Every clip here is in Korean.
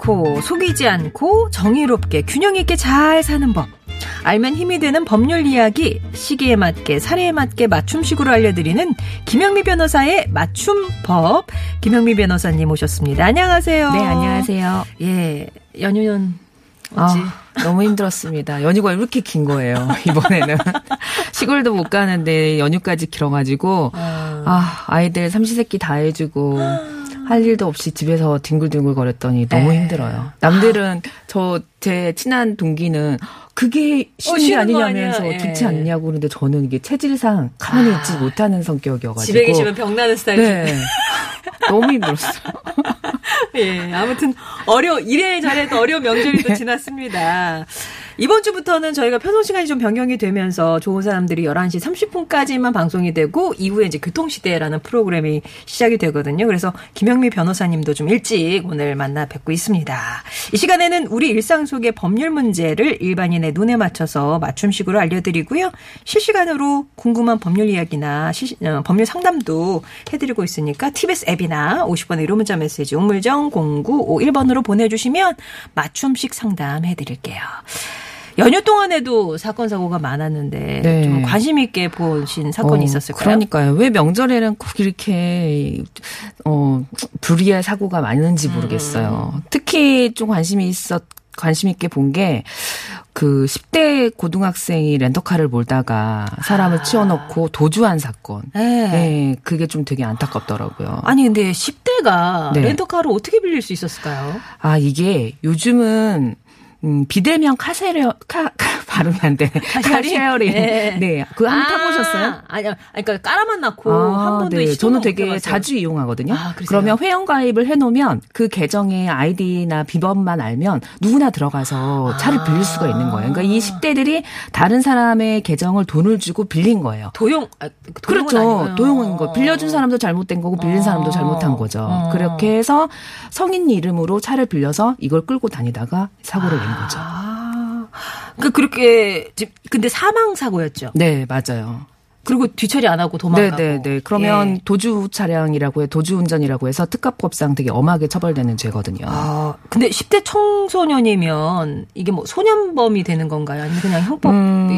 않고 속이지 않고 정의롭게 균형 있게 잘 사는 법. 알면 힘이 되는 법률 이야기 시기에 맞게 사례에 맞게 맞춤식으로 알려드리는 김영미 변호사의 맞춤법 김영미 변호사님 오셨습니다. 안녕하세요. 네, 안녕하세요. 예, 연휴는 아, 어찌? 너무 힘들었습니다. 연휴가 이렇게 긴 거예요, 이번에는. 시골도 못 가는데 연휴까지 길어가지고, 아, 아이들 삼시세끼 다 해주고, 할 일도 없이 집에서 뒹굴뒹굴 거렸더니 너무 네. 힘들어요. 남들은 저, 제 친한 동기는 그게 쉬운 게 쉬는 거 아니냐면서 아니야? 예. 좋지 않냐고 그러는데 저는 이게 체질상 가만히 있지 못하는 성격이어가지고. 집에 계시면 병나는 스타일. 네. 너무 힘들었어요. 예, 아무튼 어려 이래 저래 또 어려운 명절이 또 지났습니다. 이번 주부터는 저희가 편성 시간이 좀 변경이 되면서 좋은 사람들이 11시 30분까지만 방송이 되고 이후에 이제 교통시대라는 프로그램이 시작이 되거든요. 그래서 김영미 변호사님도 좀 일찍 오늘 만나 뵙고 있습니다. 이 시간에는 우리 일상 속의 법률 문제를 일반인의 눈에 맞춰서 맞춤식으로 알려드리고요. 실시간으로 궁금한 법률 이야기나 시- 어, 법률 상담도 해드리고 있으니까 TBS 앱이나 50번의 1호 문자 메시지 우물정 0951번으로 보내주시면 맞춤식 상담 해드릴게요. 연휴 동안에도 사건 사고가 많았는데 네. 좀 관심 있게 보신 사건이 어, 있었을까요? 그러니까요. 왜 명절에는 꼭 이렇게 어 불의의 사고가 많은지 음. 모르겠어요. 특히 좀 관심이 있었 관심 있게 본 게 그 10대 고등학생이 렌터카를 몰다가 사람을 치어놓고 도주한 사건. 네. 네, 그게 좀 되게 안타깝더라고요. 아니 근데 10대가 네. 렌터카를 어떻게 빌릴 수 있었을까요? 아, 이게 요즘은 음, 비대면 카세려, 카, 카 발음이 안 되네. car sharing. 네. 네. 그거 한번 타보셨어요? 아니요. 그러니까 깔아만 놓고 아, 한 번도 네. 저는 못 되게 해봤어요. 자주 이용하거든요. 아? 그러면 회원 가입을 해놓으면 그 계정의 아이디나 비번만 알면 누구나 들어가서 차를 빌릴 수가 있는 거예요. 그러니까 이 10대들이 다른 사람의 계정을 돈을 주고 빌린 거예요. 도용 아, 도용은 그렇죠. 아니고요. 도용은 거. 빌려준 사람도 잘못된 거고 빌린 어. 사람도 잘못한 거죠. 어. 그렇게 해서 성인 이름으로 차를 빌려서 이걸 끌고 다니다가 사고를 낸 거죠. 아, 그 그렇게 지- 근데 사망 사고였죠. 네, 맞아요. 그리고 뒤처리 안 하고 도망가고. 네, 네, 네. 그러면 예. 도주 차량이라고 해 도주 운전이라고 해서 특가법상 되게 엄하게 처벌되는 죄거든요. 아, 근데 10대 청소년이면 이게 뭐 소년범이 되는 건가요? 아니면 그냥 형법이 음.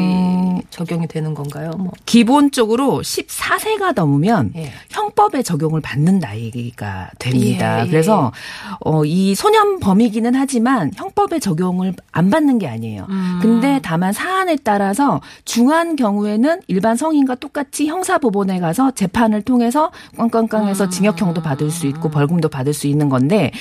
적용이 되는 건가요? 뭐. 기본적으로 14세가 넘으면 예. 형법에 적용을 받는 나이가 됩니다. 예, 예. 그래서 어, 이 소년범이기는 하지만 형법에 적용을 안 받는 게 아니에요. 음. 근데 다만 사안에 따라서 중한 경우에는 일반 성인과 똑같이 형사법원에 가서 재판을 통해서 꽝꽝꽝해서 징역형도 받을 수 있고 벌금도 받을 수 있는 건데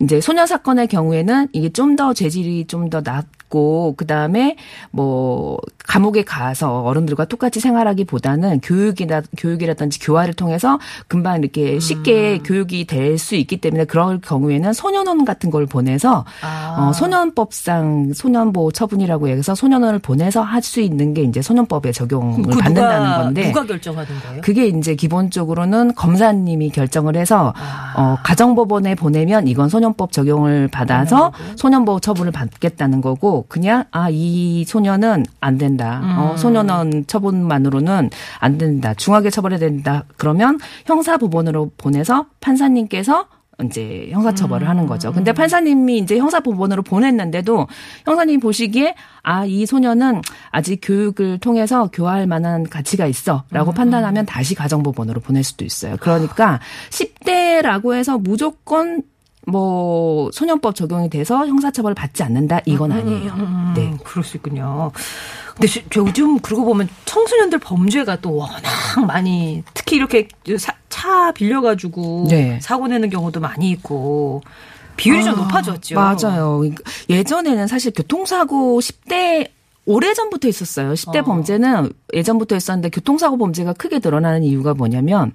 이제 소녀 사건의 경우에는 이게 좀 더 재질이 좀 더 낮 고 그다음에 뭐 감옥에 가서 어른들과 똑같이 생활하기보다는 교육이나 교육이라든지 교화를 통해서 금방 이렇게 쉽게 교육이 될 수 있기 때문에 그럴 경우에는 소년원 같은 걸 보내서 아. 어, 소년법상 소년보호 처분이라고 해서 소년원을 보내서 할 수 있는 게 이제 소년법에 적용을 그거 받는다는 누가, 건데 누가 결정하는 거예요? 그게 이제 기본적으로는 검사님이 결정을 해서 아. 어, 가정법원에 보내면 이건 소년법 적용을 받아서 소년보호 처분을 받겠다는 거고 그냥 아 이 소년은 안 된다. 음. 어, 소년원 처분만으로는 안 된다. 중하게 처벌해야 된다. 그러면 형사법원으로 보내서 판사님께서 이제 형사처벌을 하는 거죠. 음. 근데 판사님이 이제 형사법원으로 보냈는데도 형사님 보시기에 아, 이 소년은 아직 교육을 통해서 교화할 만한 가치가 있어 음. 라고 판단하면 다시 가정법원으로 보낼 수도 있어요. 그러니까 10대라고 해서 무조건 뭐 소년법 적용이 돼서 형사처벌을 받지 않는다 이건 아니에요. 음, 네. 그럴 수 있군요. 근데 저 요즘 그러고 보면 청소년들 범죄가 또 워낙 많이 특히 이렇게 사- 차 빌려가지고 네. 사고 내는 경우도 많이 있고 비율이 좀 아, 높아졌죠. 맞아요. 그러니까 예전에는 사실 교통사고 10대 오래전부터 있었어요. 10대 어. 범죄는 예전부터 있었는데 교통사고 범죄가 크게 드러나는 이유가 뭐냐면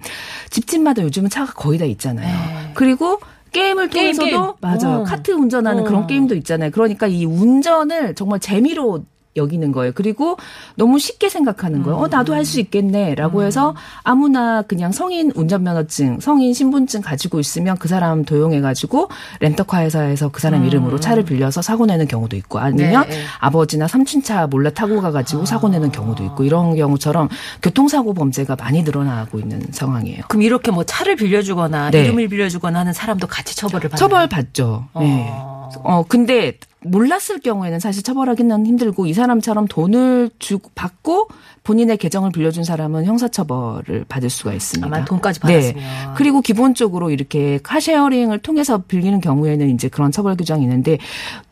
집집마다 요즘은 차가 거의 다 있잖아요. 네. 그리고 게임을 게임, 통해서도 게임. 맞아요. 어. 카트 운전하는 어. 그런 게임도 있잖아요. 그러니까 이 운전을 정말 재미로 여기는 거예요. 그리고 너무 쉽게 생각하는 거예요. 어, 나도 할 수 있겠네. 라고 해서 아무나 그냥 성인 운전면허증, 성인 신분증 가지고 있으면 그 사람 도용해가지고 렌터카 회사에서 그 사람 이름으로 차를 빌려서 사고 내는 경우도 있고 아니면 네. 아버지나 삼촌차 몰래 타고 가가지고 사고 내는 경우도 있고 이런 경우처럼 교통사고 범죄가 많이 늘어나고 있는 상황이에요. 그럼 이렇게 뭐 차를 빌려주거나 네. 이름을 빌려주거나 하는 사람도 같이 처벌을 받나요? 처벌 받죠. 네. 어. 어, 근데 몰랐을 경우에는 사실 처벌하기는 힘들고 이 사람처럼 돈을 주고 받고 본인의 계정을 빌려준 사람은 형사처벌을 받을 수가 있습니다. 아마 돈까지 네. 받았으면. 그리고 기본적으로 이렇게 car sharing을 통해서 빌리는 경우에는 이제 그런 처벌 규정이 있는데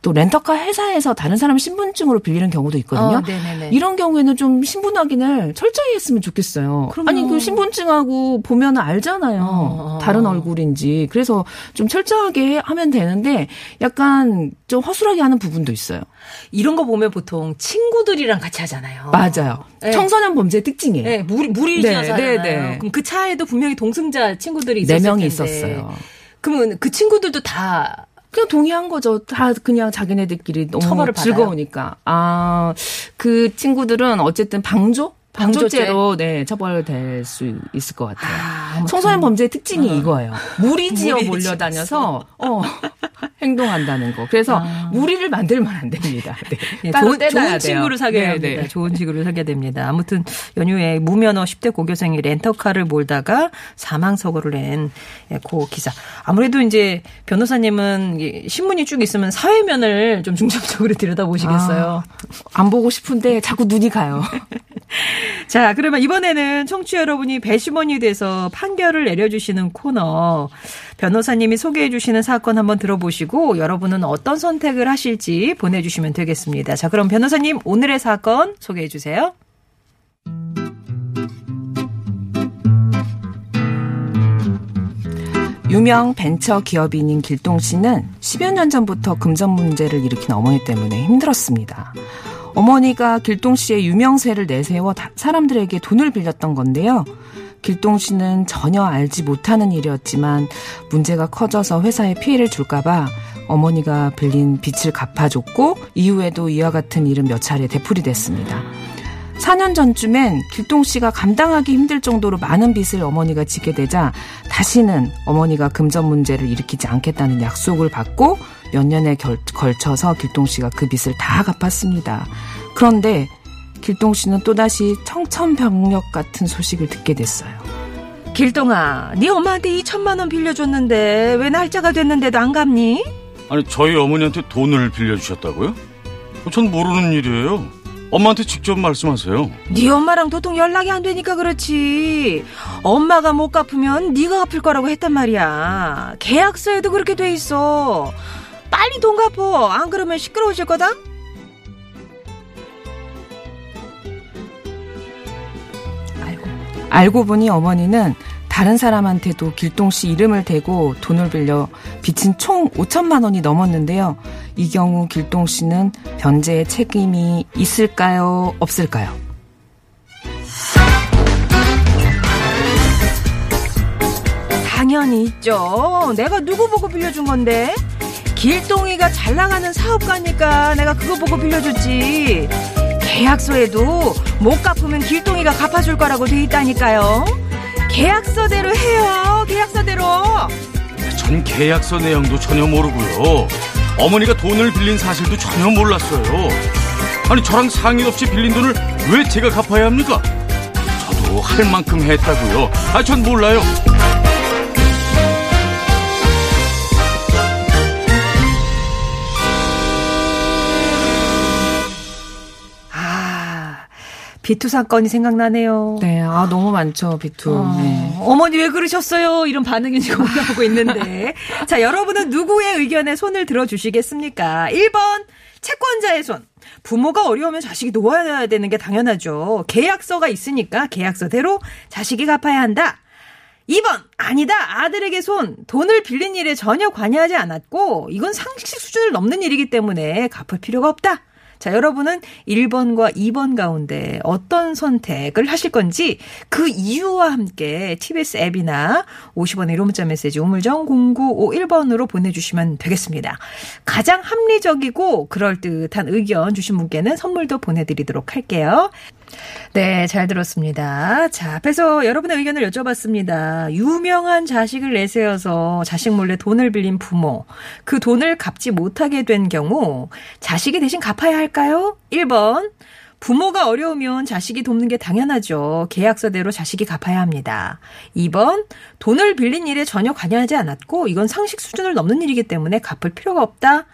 또 렌터카 회사에서 다른 사람 신분증으로 빌리는 경우도 있거든요. 어. 이런 경우에는 좀 신분 확인을 철저히 했으면 좋겠어요. 그럼요. 아니 그 신분증하고 보면 알잖아요. 어, 어. 다른 얼굴인지. 그래서 좀 철저하게 하면 되는데 약간 좀 허술하게 하는 부분도 있어요. 이런 거 보면 보통 친구들이랑 같이 하잖아요. 맞아요. 네. 청소년 범죄 특징이에요. 네, 무리, 무리 네, 지어서 네. 네. 그럼 그 차에도 분명히 동승자 친구들이 네 있었을 명이. 있었어요. 그러면 그 친구들도 다 그냥 동의한 거죠. 다 그냥 자기네들끼리 너무 처벌을? 즐거우니까. 아, 그 친구들은 어쨌든 방조? 방조죄? 방조죄로 네, 처벌될 수 있을 것 같아요. 아. 청소년 범죄의 특징이 이거예요. 무리지어 무리 몰려다녀서 어, 행동한다는 거. 그래서 무리를 만들면 안 됩니다. 네. 예, 따로 좋은, 좋은. 친구를 사귀어야 네, 합니다. 네. 좋은 친구를 사귀어야 됩니다. 아무튼 연휴에 무면허 10대 고교생이 렌터카를 몰다가 사망 사고를 낸고 기사. 아무래도 이제 변호사님은 이 신문이 쭉 있으면 사회면을 좀 중점적으로 들여다보시겠어요. 안 보고 싶은데 자꾸 눈이 가요. 자, 그러면 이번에는 청취자 여러분이 배심원이 돼서 판결을 내려주시는 코너. 변호사님이 소개해 주시는 사건 한번 들어보시고 여러분은 어떤 선택을 하실지 보내주시면 되겠습니다. 자, 그럼 변호사님 오늘의 사건 소개해 주세요. 유명 벤처 기업인인 길동 씨는 10여 년 전부터 금전 문제를 일으킨 어머니 때문에 힘들었습니다. 어머니가 길동 씨의 유명세를 내세워 다- 사람들에게 돈을 빌렸던 건데요. 길동 씨는 전혀 알지 못하는 일이었지만 문제가 커져서 회사에 피해를 줄까봐 어머니가 빌린 빚을 갚아줬고 이후에도 이와 같은 일은 몇 차례 되풀이 됐습니다. 4년 전쯤엔 길동 씨가 감당하기 힘들 정도로 많은 빚을 어머니가 지게 되자 다시는 어머니가 금전 문제를 일으키지 않겠다는 약속을 받고 몇 년에 결- 걸쳐서 길동 씨가 그 빚을 다 갚았습니다. 그런데 길동 씨는 또다시 청천벽력 같은 소식을 듣게 됐어요. 길동아, 네 엄마한테 2천만 원 빌려줬는데 왜 날짜가 됐는데도 안 갚니? 아니 저희 어머니한테 돈을 빌려주셨다고요? 전 모르는 일이에요. 엄마한테 직접 말씀하세요. 네 엄마랑 도통 연락이 안 되니까 그렇지. 엄마가 못 갚으면 네가 갚을 거라고 했단 말이야. 계약서에도 그렇게 돼 있어. 빨리 돈 갚어. 안 그러면 시끄러워질 거다. 알고 보니 어머니는 다른 사람한테도 길동 씨 이름을 대고 돈을 빌려 빚은 총 5천만 원이 넘었는데요. 이 경우 길동 씨는 변제의 책임이 있을까요? 없을까요? 당연히 있죠. 내가 누구 보고 빌려준 건데? 길동이가 잘 나가는 사업가니까 내가 그거 보고 빌려줬지. 계약서에도 못 갚으면 길동이가 갚아줄 거라고 돼 있다니까요. 계약서대로 해요. 계약서대로. 전 계약서 내용도 전혀 모르고요. 어머니가 돈을 빌린 사실도 전혀 몰랐어요. 아니 저랑 상의 없이 빌린 돈을 왜 제가 갚아야 합니까? 저도 할 만큼 했다고요. 아 전 몰라요. 비투 사건이 생각나네요. 네, 아 너무 많죠 비투. 어, 네. 어머니 왜 그러셨어요? 이런 반응이 지금 올라오고 있는데. 자, 여러분은 누구의 의견에 손을 들어주시겠습니까? 1번, 채권자의 손. 부모가 어려우면 자식이 놓아야 되는 게 당연하죠. 계약서가 있으니까 계약서대로 자식이 갚아야 한다. 2번 아니다 아들에게 손 돈을 빌린 일에 전혀 관여하지 않았고 이건 상식 수준을 넘는 일이기 때문에 갚을 필요가 없다. 자 여러분은 1번과 2번 가운데 어떤 선택을 하실 건지 그 이유와 함께 TBS 앱이나 50원의 1호 문자 메시지 우물정 0951번으로 보내주시면 되겠습니다. 가장 합리적이고 그럴듯한 의견 주신 분께는 선물도 보내드리도록 할게요. 네, 잘 들었습니다. 자, 앞에서 여러분의 의견을 여쭤봤습니다. 유명한 자식을 내세워서 자식 몰래 돈을 빌린 부모. 그 돈을 갚지 못하게 된 경우 자식이 대신 갚아야 할까요? 1번. 부모가 어려우면 자식이 돕는 게 당연하죠. 계약서대로 자식이 갚아야 합니다. 2번. 돈을 빌린 일에 전혀 관여하지 않았고 이건 상식 수준을 넘는 일이기 때문에 갚을 필요가 없다.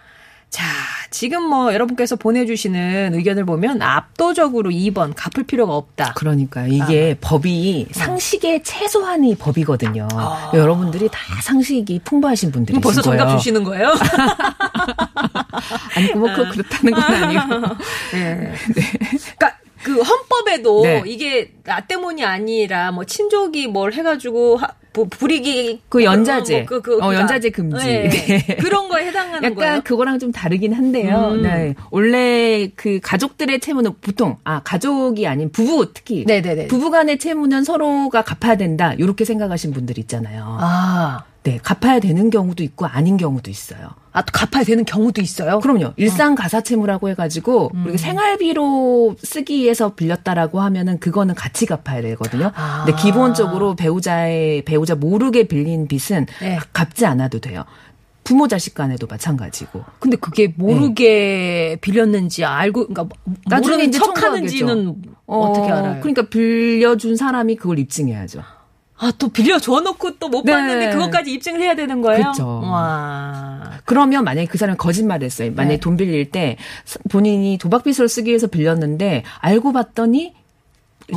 자, 지금 뭐 여러분께서 보내주시는 의견을 보면 압도적으로 2번 갚을 필요가 없다. 그러니까 이게 법이 상식의 최소한이 법이거든요. 여러분들이 다 상식이 풍부하신 분들이신 벌써 거예요. 정답 주시는 거예요? 아니 뭐 그- 그렇다는 건 아니고. 네. 그러니까 그 헌법에도 네. 이게 나 때문이 아니라 뭐 친족이 뭘 해가지고 하- 불이익이 그 연자제. 뭐 그, 그, 어, 연자제 금지. 네. 네. 그런 거에 해당하는 약간 거예요. 그거랑 좀 다르긴 한데요. 음. 네. 원래 그 가족들의 채무는 보통 아 가족이 아닌 부부 특히 네네네. 부부간의 채무는 서로가 갚아야 된다. 이렇게 생각하신 분들 있잖아요. 아, 네, 갚아야 되는 경우도 있고 아닌 경우도 있어요. 아, 또 갚아야 되는 경우도 있어요. 그럼요. 일상 가사 채무라고 해가지고 음. 우리가 생활비로 쓰기 위해서 빌렸다라고 하면은 그거는 같이 갚아야 되거든요. 아. 근데 기본적으로 배우자의 배우자 모르게 빌린 빚은 네. 갚지 않아도 돼요. 부모 자식 간에도 마찬가지고. 근데 그게 모르게 빌렸는지 알고, 그러니까 나중에 모르는 이제 척 하는지는 어, 떻게 알아요? 그러니까 빌려준 사람이 그걸 입증해야죠. 아, 또 빌려 줘놓고 또못 네. 받는데 그것까지 입증을 해야 되는 거예요? 그쵸. 와. 그러면 만약에 그 사람이 거짓말을 했어요. 만약에 네. 돈 빌릴 때 본인이 도박빚으로 쓰기 위해서 빌렸는데 알고 봤더니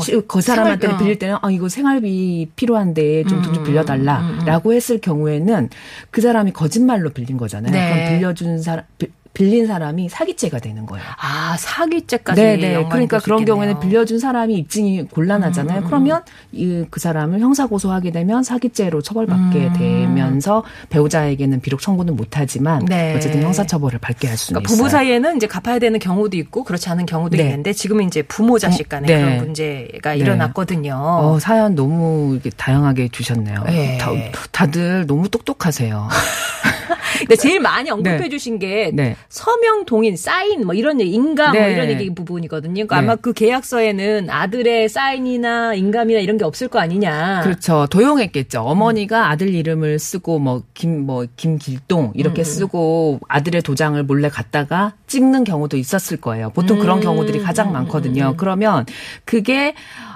시- 그 사람한테 생활- 어. 빌릴 때는 아 이거 생활비 필요한데 좀 음, 돈좀 빌려달라라고 했을 경우에는 그 사람이 거짓말로 빌린 거잖아요. 네. 그럼 빌려준 사람 비- 빌린 사람이 사기죄가 되는 거예요. 아, 사기죄까지. 네네. 연관이 그러니까 그런 있겠네요. 음, 경우에는 빌려준 사람이 입증이 곤란하잖아요. 그러면 이, 그 사람을 형사 고소하게 되면 사기죄로 처벌받게 되면서 배우자에게는 비록 청구는 못하지만 음. 네. 어쨌든 형사처벌을 받게 할 수는 그러니까 있어요. 부부 사이에는 이제 갚아야 되는 경우도 있고 그렇지 않은 경우도 네. 있는데 지금은 이제 부모 자식 간에 네. 그런 문제가 네. 일어났거든요. 어, 사연 너무 다양하게 주셨네요. 네. 다, 다들 너무 똑똑하세요. 근데 제일 많이 언급해 네. 주신 게 네. 서명 동인 사인 뭐 이런 얘기 인감 뭐 네. 이런 얘기 부분이거든요. 그러니까 네. 아마 그 계약서에는 아들의 사인이나 인감이나 이런 게 없을 거 아니냐. 그렇죠. 도용했겠죠. 어머니가 아들 이름을 쓰고 뭐 김뭐 김길동 이렇게 쓰고 아들의 도장을 몰래 갖다가 찍는 경우도 있었을 거예요. 보통 그런 경우들이 가장 많거든요. 그러면 그게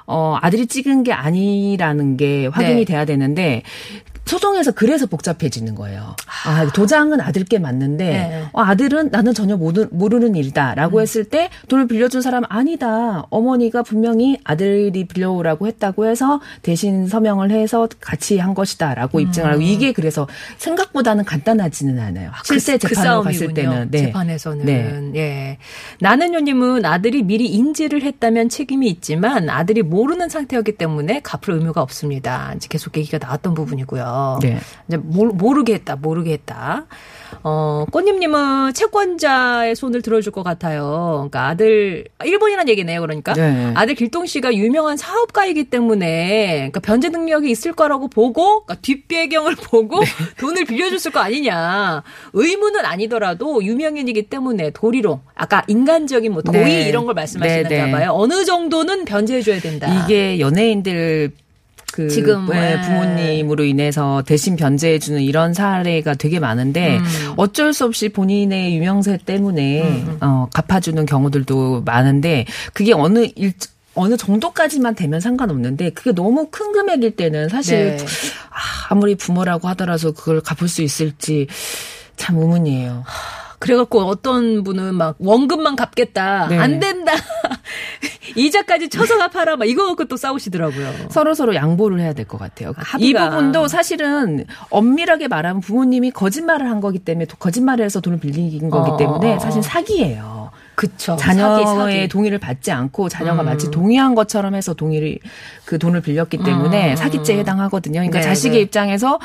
어 아들이 찍은 게 아니라는 게 확인이 네. 돼야 되는데 소송에서 그래서 복잡해지는 거예요. 아, 도장은 아들께 맞는데 네. 어, 아들은 나는 전혀 모르, 모르는 일이다라고 했을 때 돈을 빌려준 사람은 아니다. 어머니가 분명히 아들이 빌려오라고 했다고 해서 대신 서명을 해서 같이 한 것이다라고 입증을 하고 이게 그래서 생각보다는 간단하지는 않아요. 실제 그 재판으로 갔을 싸움이군요. 때는 네. 재판에서는 네. 예 나는요님은 아들이 미리 인지를 했다면 책임이 있지만 아들이 모르는 상태였기 때문에 갚을 의무가 없습니다. 이제 계속 얘기가 나왔던 부분이고요. 네. 이제 모르, 모르게 했다, 모르게 했다. 어, 꽃님님은 채권자의 손을 들어줄 것 같아요. 그러니까 아들, 일본이란 얘기네요, 그러니까. 네. 아들 길동 씨가 유명한 사업가이기 때문에, 그러니까 변제 능력이 있을 거라고 보고, 그러니까 뒷배경을 보고 네. 돈을 빌려줬을 거 아니냐. 의무는 아니더라도 유명인이기 때문에 도리로, 아까 인간적인 뭐 도의 네. 이런 걸 말씀하시는가 네, 네. 봐요. 어느 정도는 변제해줘야 된다. 이게 연예인들 그 지금, 네, 네. 부모님으로 인해서 대신 변제해 주는 이런 사례가 되게 많은데 음. 어쩔 수 없이 본인의 유명세 때문에 어, 갚아주는 경우들도 많은데 그게 어느 일 어느 정도까지만 되면 상관없는데 그게 너무 큰 금액일 때는 사실 네. 아, 아무리 부모라고 하더라도 그걸 갚을 수 있을지 참 의문이에요. 그래갖고 어떤 분은 막 원금만 갚겠다. 네. 안 된다. 이자까지 쳐서 갚아라. 막 이거 갖고 또 싸우시더라고요. 서로 서로 양보를 해야 될 것 같아요. 이 합의가. 부분도 사실은 엄밀하게 말하면 부모님이 거짓말을 한 거기 때문에 도- 거짓말을 해서 돈을 빌린 거기 어, 때문에 어, 사실 어. 사기예요. 그쵸. 자녀의 사기, 사기. 동의를 받지 않고 자녀가 음. 마치 동의한 것처럼 해서 동의를 그 돈을 빌렸기 때문에 음. 사기죄에 해당하거든요. 그러니까 네, 자식의 네. 입장에서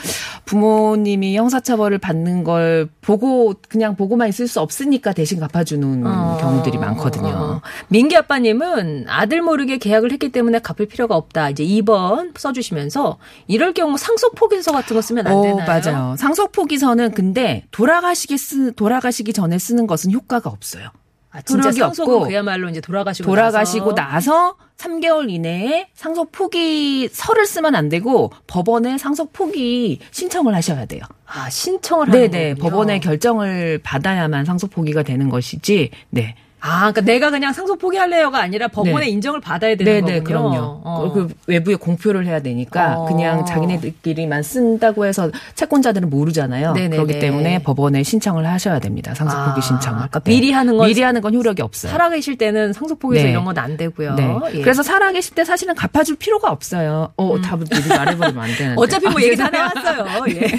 부모님이 형사처벌을 받는 걸 보고 그냥 보고만 있을 수 없으니까 대신 갚아주는 어, 경우들이 많거든요. 어. 민기 아빠님은 아들 모르게 계약을 했기 때문에 갚을 필요가 없다. 이제 2번 써주시면서 이럴 경우 상속 포기서 같은 거 쓰면 안 어, 되나요? 맞아요. 상속 포기서는 근데 돌아가시기 쓰 돌아가시기 전에 쓰는 것은 효과가 없어요. 아, 진짜 상속은 없고 그야말로 이제 돌아가시고 돌아가시고 나서. 나서 3개월 이내에 상속 포기 서를 쓰면 안 되고 법원에 상속 포기 신청을 하셔야 돼요. 아 신청을 네네. 거군요. 법원의 결정을 받아야만 상속 포기가 되는 것이지. 네. 아, 그러니까 내가 그냥 상속 포기할래요가 아니라 법원의 네. 인정을 받아야 되는 네네. 거군요. 그럼요. 어. 그 외부에 공표를 해야 되니까 어. 그냥 자기네들끼리만 쓴다고 해서 채권자들은 모르잖아요. 네네네. 그렇기 때문에 법원에 신청을 하셔야 됩니다. 상속 포기 아, 신청을. 그러니까 미리 하는 건 미리 하는 건 효력이 없어요. 살아계실 때는 상속 포기서 네. 이런 건 안 되고요. 네. 예. 그래서 살아계실 때 사실은 갚아줄 필요가 없어요. 어, 답을 미리 말해버리면 안 되는데. 어차피 뭐 아, 얘기 다. 나왔어요. 예.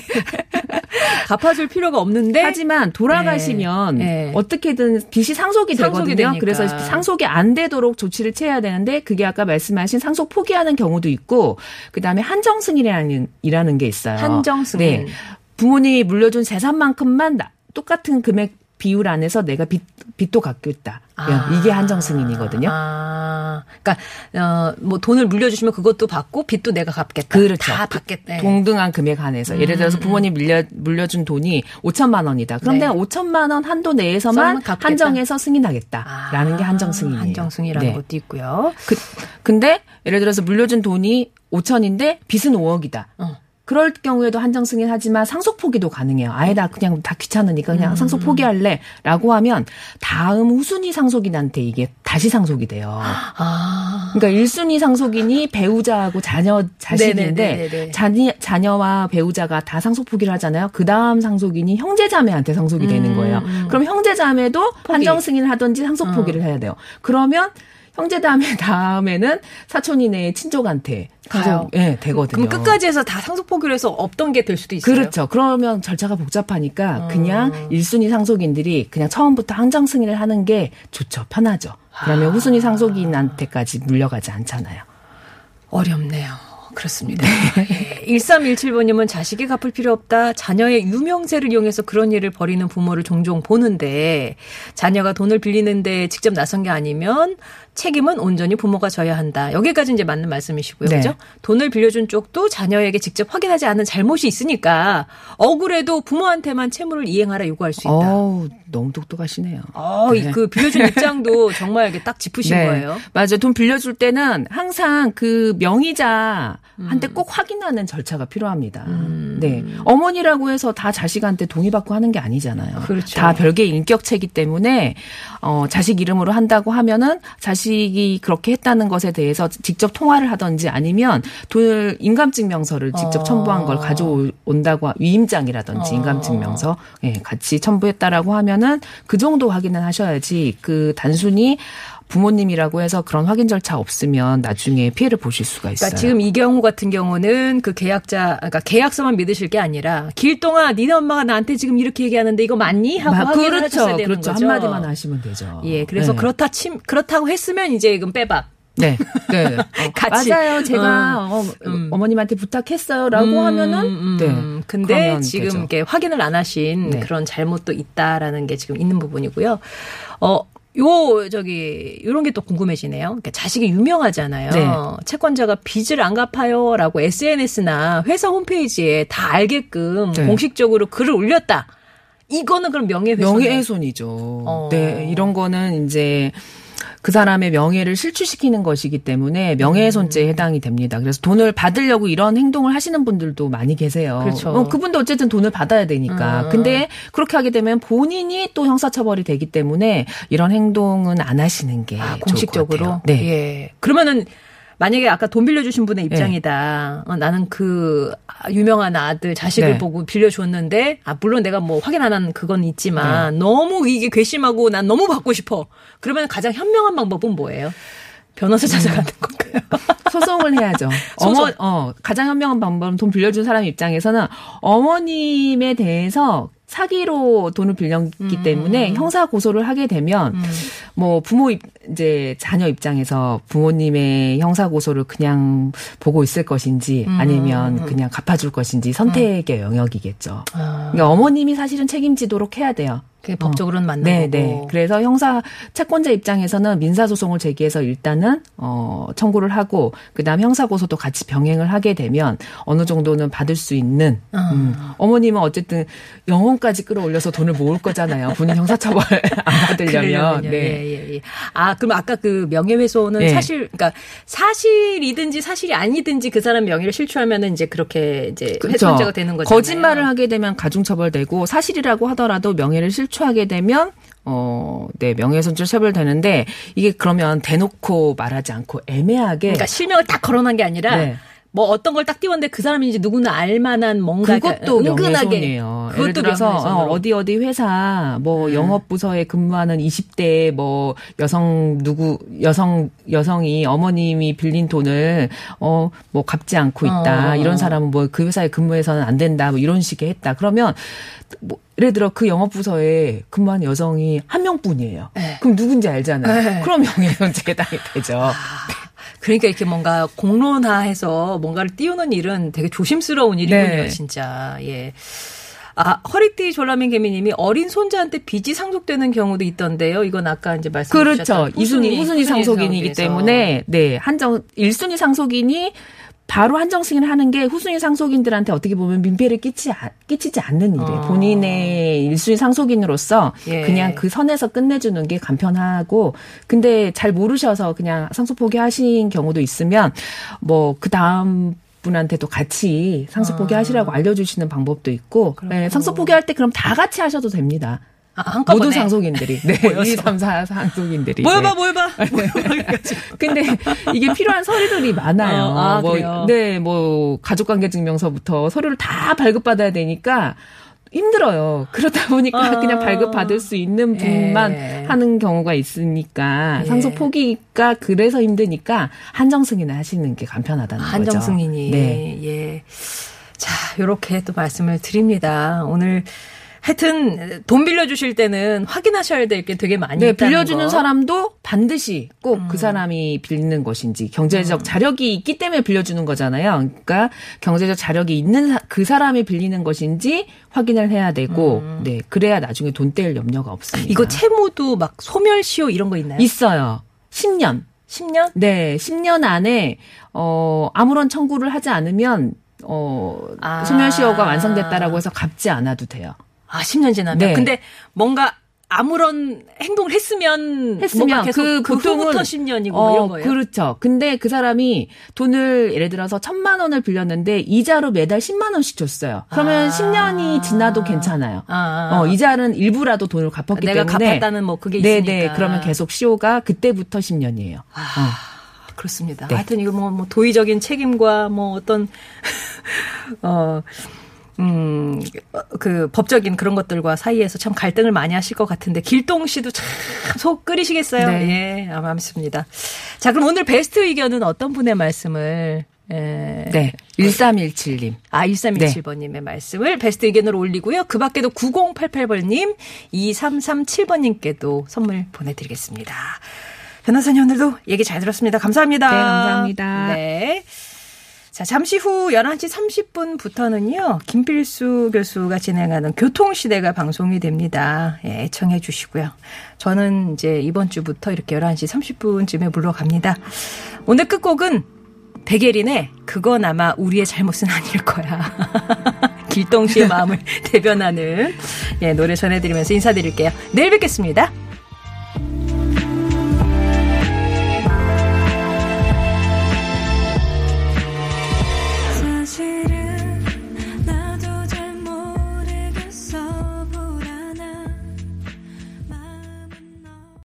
갚아줄 필요가 없는데 하지만 돌아가시면 네. 네. 어떻게든 빚이 상속이 상속이 되거든요. 되니까. 그래서 상속이 안 되도록 조치를 취해야 되는데 그게 아까 말씀하신 상속 포기하는 경우도 있고 그다음에 한정 승인이라는 이라는 게 있어요. 한정 승인. 네. 부모님이 물려준 재산만큼만 나- 똑같은 금액 비율 안에서 내가 빚, 빚도 갚겠다. 아. 이게 한정 승인이거든요. 아, 그러니까 어, 뭐 돈을 물려주시면 그것도 받고 빚도 내가 갚겠다. 그렇죠. 다 받겠다. 동등한 금액 안에서 예를 들어서 부모님 물려 물려준 돈이 5천만 원이다. 그럼 음, 네. 내가 5천만 원 한도 내에서만. 한정해서 승인하겠다라는 게 한정 승인이에요. 한정승이라는 네. 것도 있고요. 그, 근데 예를 들어서 물려준 돈이 5천인데 빚은 5억이다. 어. 그럴 경우에도 한정 승인하지만 상속 포기도 가능해요. 아예 다 그냥 다 귀찮으니까 음. 그냥 상속 포기할래라고 하면 다음 후순위 상속인한테 이게 다시 상속이 돼요. 아, 그러니까 1순위 상속인이 배우자하고 자녀 자식인데. 자녀, 자녀와 배우자가 다 상속 포기를 하잖아요. 그 다음 상속인이 형제 자매한테 상속이 되는 거예요. 그럼 형제 자매도 한정 승인을 하든지 상속 어. 포기를 해야 돼요. 그러면 형제자매 다음에는 사촌 이내의 친족한테 가요. 예, 되거든요. 그럼 끝까지 해서 다 상속 포기를 해서 없던 게 될 수도 있어요. 그렇죠. 그러면 절차가 복잡하니까 어. 그냥 1순위 상속인들이 그냥 처음부터 한정 승인을 하는 게 좋죠. 편하죠. 그러면 아. 후순위 상속인한테까지 물려가지 않잖아요. 어렵네요. 그렇습니다. 예. 1317번님은 자식이 갚을 필요 없다. 자녀의 유명세를 이용해서 그런 일을 벌이는 부모를 종종 보는데 자녀가 돈을 빌리는데 직접 나선 게 아니면 책임은 온전히 부모가 져야 한다. 여기까지 이제 맞는 말씀이시고요. 네. 그죠? 돈을 빌려준 쪽도 자녀에게 직접 확인하지 않은 잘못이 있으니까 억울해도 부모한테만 채무를 이행하라 요구할 수 있다. 어우, 너무 똑똑하시네요. 어, 이그 빌려준 입장도 정말 이렇게 딱 짚으신 거예요. 맞아요. 돈 빌려줄 때는 항상 그 명의자한테 꼭 확인하는 절차가 필요합니다. 네. 어머니라고 해서 다 자식한테 동의받고 하는 게 아니잖아요. 그렇죠. 다 별개의 인격체이기 때문에 어, 자식 이름으로 한다고 하면은 자식이 그렇게 했다는 것에 대해서 직접 통화를 하든지 아니면 돈을 인감증명서를 직접 어. 첨부한 걸 가져온다고 하- 위임장이라든지 어. 인감증명서 예, 같이 첨부했다라고 하면 은 그 정도 확인은 하셔야지 그 단순히 부모님이라고 해서 그런 확인 절차 없으면 나중에 피해를 보실 수가 있어요. 그러니까 지금 이 경우 같은 경우는 그 계약자, 그러니까 계약서만 믿으실 게 아니라 길동아, 니네 엄마가 나한테 지금 이렇게 얘기하는데 이거 맞니? 하고 마- 확인을 그렇죠, 하셨어야 되는 그렇죠. 거죠. 한마디만 하시면 되죠. 예, 그래서 네. 그렇다 침 그렇다고 했으면 이제 이건 빼박. 네, 네. 어, 같이. 맞아요. 제가 어, 머님한테 부탁했어요라고 음, 하면은 음, 네. 근데 지금 되죠. 이렇게 확인을 안 하신 네. 그런 잘못도 있다라는 게 지금 있는 부분이고요. 어, 요, 저기, 요런 게 또 궁금해지네요. 그러니까 자식이 유명하잖아요. 네. 채권자가 빚을 안 갚아요. 라고 SNS나 회사 홈페이지에 다 알게끔 네. 공식적으로 글을 올렸다. 이거는 그럼 명예훼손. 명예훼손이죠. 어. 네, 이런 거는 이제 그 사람의 명예를 실추시키는 것이기 때문에 명예훼손죄에 해당이 됩니다. 그래서 돈을 받으려고 이런 행동을 하시는 분들도 많이 계세요. 그렇죠. 어, 그분도 어쨌든 돈을 받아야 되니까. 음. 근데 그렇게 하게 되면 본인이 또 형사처벌이 되기 때문에 이런 행동은 안 하시는 게 아, 공식적으로? 네. 예. 그러면은 만약에 아까 돈 빌려주신 분의 입장이다. 어, 나는 그 유명한 아들 자식을 네. 보고 빌려줬는데, 아, 물론 내가 뭐 확인 안 한 그건 네. 있지만, 너무 이게 괘씸하고 난 너무 받고 싶어. 그러면 가장 현명한 방법은 뭐예요? 변호사 찾아가는 건가요? 소송을 해야죠. 소송. 어머, 어, 가장 현명한 방법은 돈 빌려준 사람 입장에서는 어머님에 대해서 사기로 돈을 빌렸기 음. 때문에 형사 고소를 하게 되면 뭐 부모 입, 이제 자녀 입장에서 부모님의 형사 고소를 그냥 보고 있을 것인지 음. 아니면 그냥 갚아줄 것인지 선택의 영역이겠죠. 그러니까 어머님이 사실은 책임지도록 해야 돼요. 그게 법적으로는 맞는 네, 거고. 네. 그래서 형사 채권자 입장에서는 민사 소송을 제기해서 일단은 어 청구를 하고 그다음 형사 고소도 같이 병행을 하게 되면 어느 정도는 받을 수 있는 음. 어머님은 어쨌든 영혼까지 끌어올려서 돈을 모을 거잖아요. 본인 형사 처벌 안 받으려면. 네. 예, 예, 예. 아, 그럼 아까 그 명예훼손은 네. 사실, 그러니까 사실이든지 사실이 아니든지 그 사람 명예를 실추하면은 이제 그렇게 이제 그렇죠. 훼손죄가 되는 거잖아요. 거짓말을 하게 되면 가중 처벌되고 사실이라고 하더라도 명예를 실 추하게 되면 어, 네, 명예훼손죄 처벌되는데 이게 그러면 대놓고 말하지 않고 애매하게 그러니까 실명을 딱 거론한 게 아니라 네. 뭐 어떤 걸 딱 띄웠는데 그 사람인지 누구나 알만한 뭔가 그것도 은근하게 그것도 명예훼손으로. 어, 어디 어디 회사 뭐 음. 영업 부서에 근무하는 20대 뭐 여성 누구 여성 여성이 어머님이 빌린 돈을 어 뭐 갚지 않고 있다. 어. 이런 사람은 뭐 그 회사에 근무해서는 안 된다. 뭐 이런 식의 했다. 그러면 뭐 예를 들어 그 영업 부서에 근무하는 여성이 한 명뿐이에요. 네. 그럼 누군지 알잖아요. 네. 그럼 명예훼손죄에 해당이 되죠. 그러니까 이렇게 뭔가 공론화해서 뭔가를 띄우는 일은 되게 조심스러운 일이군요, 네. 진짜. 예. 아, 허리띠 졸라맨 개미님이 어린 손자한테 빚이 상속되는 경우도 있던데요. 이건 아까 이제 말씀 그렇죠. 주셨던 이순위 후순위 상속인이기. 때문에 네 한정 1순위 상속인이 바로 한정 승인을 하는 게 후순위 상속인들한테 어떻게 보면 민폐를 끼치, 끼치지 않는 일이에요. 어. 본인의 1순위 상속인으로서 예. 그냥 그 선에서 끝내주는 게 간편하고 근데 잘 모르셔서 그냥 상속 포기하신 경우도 있으면 뭐 그 다음 분한테도 같이 상속 포기하시라고 알려주시는 방법도 있고 네, 상속 포기할 때 그럼 다 같이 하셔도 됩니다. 아. 모두 상속인들이. 네. 모여서. 1, 2, 3, 4 상속인들이. 모여봐, 네. 모여봐. 근데 이게 필요한 서류들이 많아요. 어, 아, 뭐, 그래요? 네, 뭐 가족관계 증명서부터 서류를 다 발급받아야 되니까 힘들어요. 그러다 보니까 아. 그냥 발급받을 수 있는 분만 예. 하는 경우가 있으니까 예. 상속 포기가 그래서 힘드니까 한정 승인을 하시는 게 간편하다는 거죠. 한정 승인이. 네. 예. 자, 요렇게 또 말씀을 드립니다. 오늘 하여튼 돈 빌려주실 때는 확인하셔야 될 게 되게 많이 네, 빌려주는 거. 사람도 반드시 꼭그 음. 사람이 빌리는 것인지 경제적 자력이 있기 때문에 빌려주는 거잖아요. 그러니까 경제적 자력이 있는 사- 그 사람이 빌리는 것인지 확인을 해야 되고, 네, 그래야 나중에 돈뗄 염려가 없습니다. 음. 이거 채무도 막 소멸시효 이런 거 있나요? 있어요. 10년. 10년? 네, 10년 안에 어 아무런 청구를 하지 않으면 어 아. 소멸시효가 완성됐다라고 해서 갚지 않아도 돼요. 아, 10년 지나면. 네. 근데 뭔가 아무런 행동을 했으면 했으면 그 그 후부터 10년이고 어, 이런 거예요. 그렇죠. 근데 그 사람이 돈을 예를 들어서 천만 원을 빌렸는데 이자로 매달 10만 원씩 줬어요. 그러면 아. 10년이 지나도 괜찮아요. 아, 아. 어, 이자는 일부라도 돈을 갚았기 내가 때문에 갚았다는 뭐 그게 네, 있으니까. 네. 그러면 계속 시효가 그때부터 10년이에요. 그렇습니다. 네. 하여튼 이거 뭐, 뭐 도의적인 책임과 뭐 어떤 어. 음, 그 법적인 그런 것들과 사이에서 참 갈등을 많이 하실 것 같은데 길동 씨도 참 속 끓이시겠어요. 네. 예, 아마 맞습니다. 자, 그럼 오늘 베스트 의견은 어떤 분의 말씀을 예. 네. 1317님. 아, 1327번님의 말씀을 베스트 의견으로 올리고요. 그 밖에도 9088번님, 2337번님께도 선물 보내드리겠습니다. 변호사님 오늘도 얘기 잘 들었습니다. 감사합니다. 네, 감사합니다. 네. 자, 잠시 후 11시 30분부터는요, 김필수 교수가 진행하는 교통시대가 방송이 됩니다. 예, 애청해 주시고요. 저는 이제 이번 주부터 이렇게 11시 30분쯤에 물러갑니다. 오늘 끝곡은 백예린의 그건 아마 우리의 잘못은 아닐 거야. 길동 씨의 마음을 대변하는 예, 노래 전해드리면서 인사드릴게요. 내일 뵙겠습니다.